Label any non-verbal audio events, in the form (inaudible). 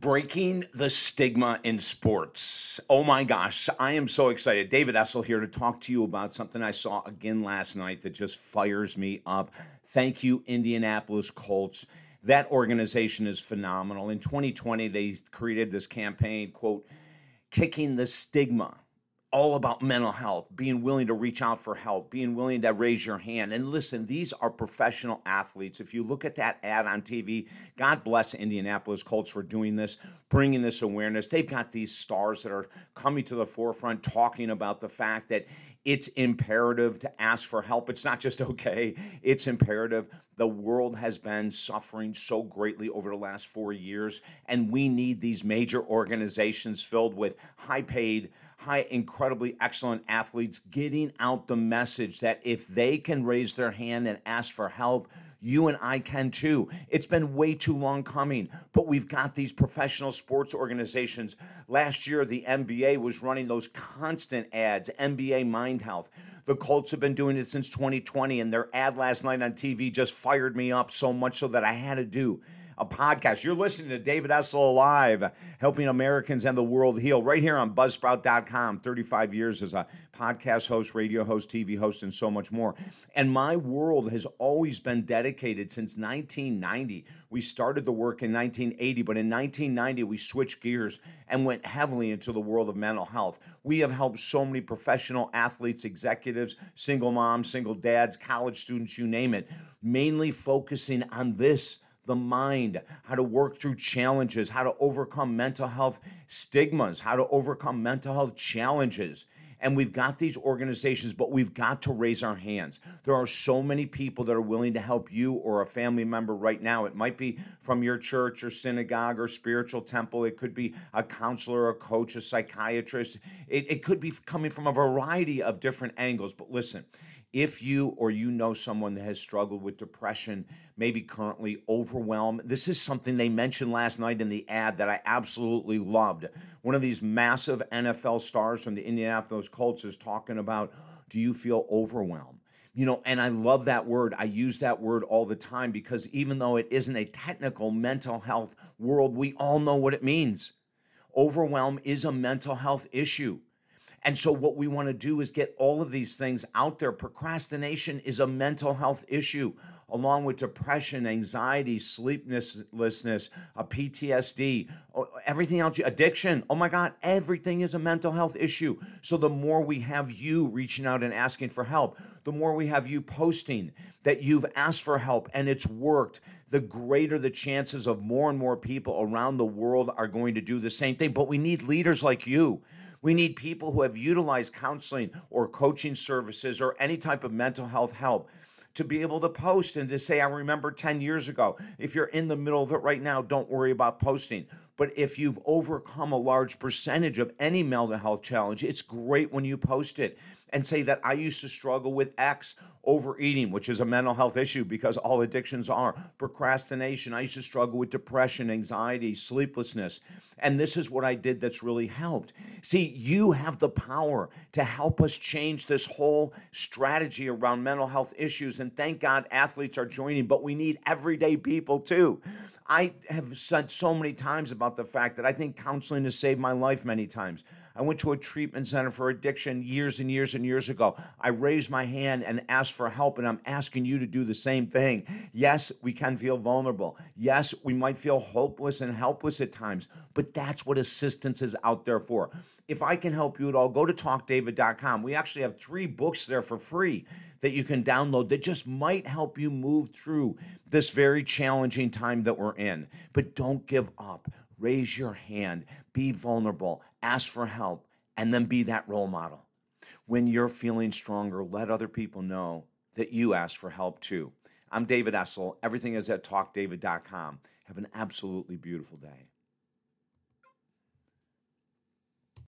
Breaking the stigma in sports. Oh my gosh, I am so excited. David Essel here to talk to you about something I saw again last night that just fires me up. Thank you, Indianapolis Colts. That organization is phenomenal. In 2020, they created this campaign, quote, kicking the stigma all about mental health, being willing to reach out for help, being willing to raise your hand. And listen, these are professional athletes. If you look at that ad on TV, God bless Indianapolis Colts for doing this, bringing this awareness. They've got these stars that are coming to the forefront talking about the fact that it's imperative to ask for help. It's not just (laughs) okay, it's imperative. The world has been suffering so greatly over the last four years, and we need these major organizations filled with high paid, high, incredibly excellent athletes getting out the message that if they can raise their hand and ask for help, you and I can too. It's been way too long coming, but we've got these professional sports organizations. Last year, the NBA was running those constant ads, NBA Mind Health. The Colts have been doing it since 2020, and their ad last night on TV just fired me up so much so that I had to do a podcast. You're listening to David Essel Live, helping Americans and the world heal right here on Buzzsprout.com. 35 years as a podcast host, radio host, TV host, and so much more. And my world has always been dedicated since 1990. We started the work in 1980, but in 1990, we switched gears and went heavily into the world of mental health. We have helped so many professional athletes, executives, single moms, single dads, college students, you name it, mainly focusing on this the mind, how to work through challenges, how to overcome mental health stigmas, how to overcome mental health challenges. And we've got these organizations, but we've got to raise our hands. There are so many people that are willing to help you or a family member right now. It might be from your church or synagogue or spiritual temple. It could be a counselor, a coach, a psychiatrist. It, it could be coming from a variety of different angles. But listen, if you or you know someone that has struggled with depression, maybe currently overwhelmed, this is something they mentioned last night in the ad that I absolutely loved. One of these massive NFL stars from the Indianapolis Colts is talking about do you feel overwhelmed? You know, and I love that word. I use that word all the time because even though it isn't a technical mental health world, we all know what it means. Overwhelm is a mental health issue. And so, what we want to do is get all of these things out there. Procrastination is a mental health issue, along with depression, anxiety, sleeplessness, a PTSD, everything else, addiction. Oh my God, everything is a mental health issue. So, the more we have you reaching out and asking for help, the more we have you posting that you've asked for help and it's worked, the greater the chances of more and more people around the world are going to do the same thing. But we need leaders like you we need people who have utilized counseling or coaching services or any type of mental health help to be able to post and to say, I remember 10 years ago. If you're in the middle of it right now, don't worry about posting. But if you've overcome a large percentage of any mental health challenge, it's great when you post it and say that I used to struggle with X, overeating, which is a mental health issue because all addictions are, procrastination. I used to struggle with depression, anxiety, sleeplessness. And this is what I did that's really helped. See, you have the power to help us change this whole strategy around mental health issues. And thank God athletes are joining, but we need everyday people too. I have said so many times about the fact that I think counseling has saved my life many times. I went to a treatment center for addiction years and years and years ago. I raised my hand and asked for help, and I'm asking you to do the same thing. Yes, we can feel vulnerable. Yes, we might feel hopeless and helpless at times, but that's what assistance is out there for. If I can help you at all, go to talkdavid.com. We actually have three books there for free that you can download that just might help you move through this very challenging time that we're in. But don't give up raise your hand, be vulnerable, ask for help, and then be that role model. When you're feeling stronger, let other people know that you asked for help too. I'm David Essel. Everything is at talkdavid.com. Have an absolutely beautiful day.